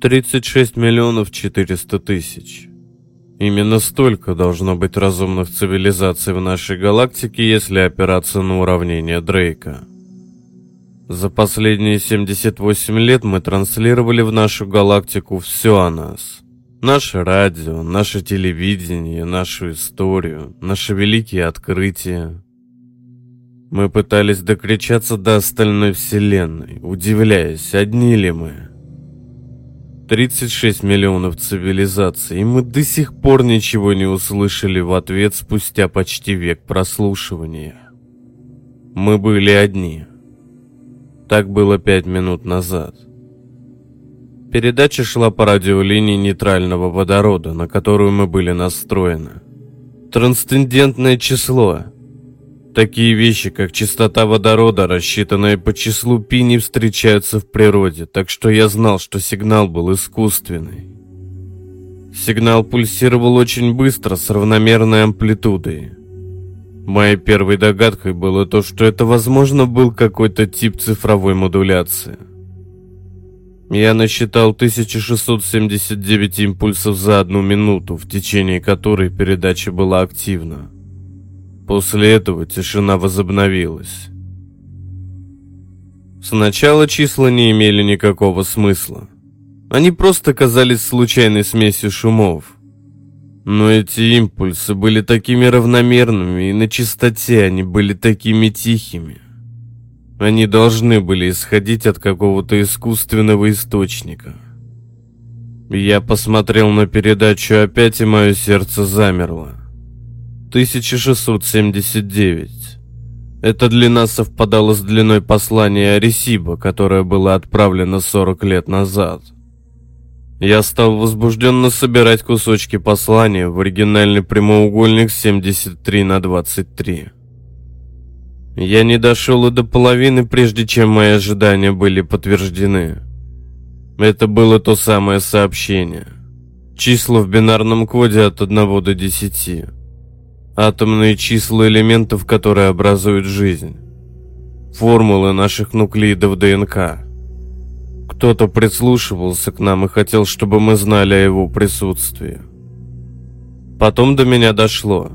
36 миллионов 400 тысяч. Именно столько должно быть разумных цивилизаций в нашей галактике, если опираться на уравнение Дрейка. За последние 78 лет мы транслировали в нашу галактику все о нас. Наше радио, наше телевидение, нашу историю, наши великие открытия. Мы пытались докричаться до остальной вселенной, удивляясь, одни ли мы. 36 миллионов цивилизаций, и мы до сих пор ничего не услышали в ответ спустя почти век прослушивания. Мы были одни. Так было пять минут назад. Передача шла по радиолинии нейтрального водорода, на которую мы были настроены. Трансцендентное число. Такие вещи, как частота водорода, рассчитанная по числу пи, не встречаются в природе, так что я знал, что сигнал был искусственный. Сигнал пульсировал очень быстро, с равномерной амплитудой. Моей первой догадкой было то, что это, возможно, был какой-то тип цифровой модуляции. Я насчитал 1679 импульсов за одну минуту, в течение которой передача была активна. После этого тишина возобновилась. Сначала числа не имели никакого смысла. Они просто казались случайной смесью шумов. Но эти импульсы были такими равномерными, и на частоте они были такими тихими. Они должны были исходить от какого-то искусственного источника. Я посмотрел на передачу опять, и мое сердце замерло. 1679. Эта длина совпадала с длиной послания Аресиба, которое было отправлено 40 лет назад. Я стал возбужденно собирать кусочки послания в оригинальный прямоугольник 73 на 23. Я не дошел и до половины, прежде чем мои ожидания были подтверждены. Это было то самое сообщение. Числа в бинарном коде от 1 до 10. Атомные числа элементов, которые образуют жизнь. Формулы наших нуклеидов ДНК. Кто-то прислушивался к нам и хотел, чтобы мы знали о его присутствии. Потом до меня дошло.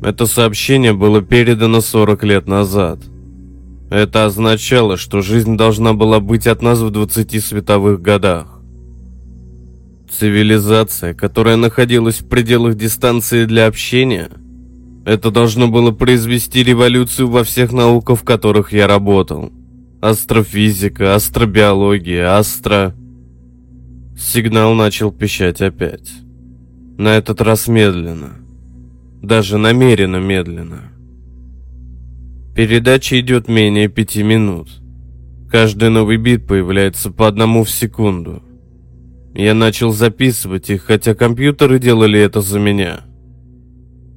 Это сообщение было передано 40 лет назад. Это означало, что жизнь должна была быть от нас в 20 световых годах. Цивилизация, которая находилась в пределах дистанции для общения, это должно было произвести революцию во всех науках, в которых я работал – Астрофизика, астробиология, астро... Сигнал начал пищать опять. На этот раз медленно. Даже намеренно медленно. Передача идет менее пяти минут. Каждый новый бит появляется по одному в секунду. Я начал записывать их, хотя компьютеры делали это за меня.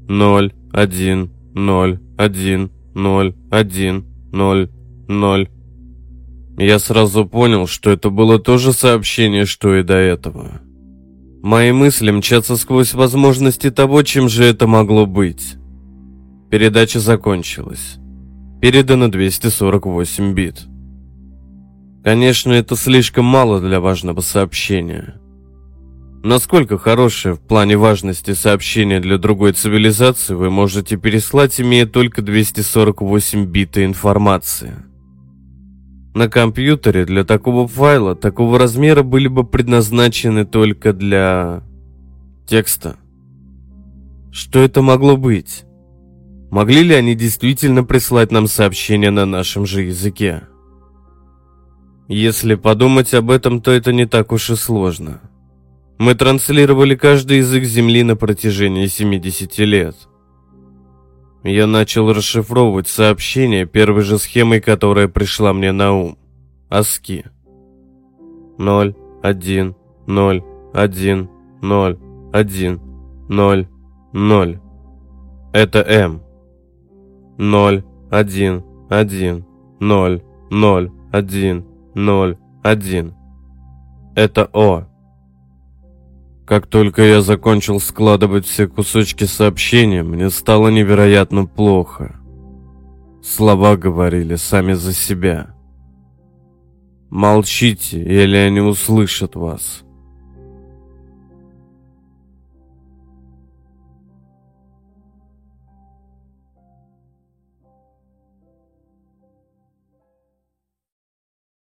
Ноль, один, ноль, один, ноль, один, ноль, ноль. Я сразу понял, что это было то же сообщение, что и до этого. Мои мысли мчатся сквозь возможности того, чем же это могло быть. Передача закончилась. Передано 248 бит. Конечно, это слишком мало для важного сообщения. Насколько хорошее в плане важности сообщение для другой цивилизации вы можете переслать, имея только 248 бита информации? На компьютере для такого файла такого размера были бы предназначены только для текста. Что это могло быть? Могли ли они действительно прислать нам сообщение на нашем же языке? Если подумать об этом, то это не так уж и сложно. Мы транслировали каждый язык Земли на протяжении 70 лет – я начал расшифровывать сообщение первой же схемой, которая пришла мне на ум. Аски. 0, 1, 0, 1, 0, 1, 0, 0. Это М. 0, 1, 1, 0, 0, 1, 0, 1. Это О. Как только я закончил складывать все кусочки сообщения, мне стало невероятно плохо. Слова говорили сами за себя. Молчите, или они услышат вас.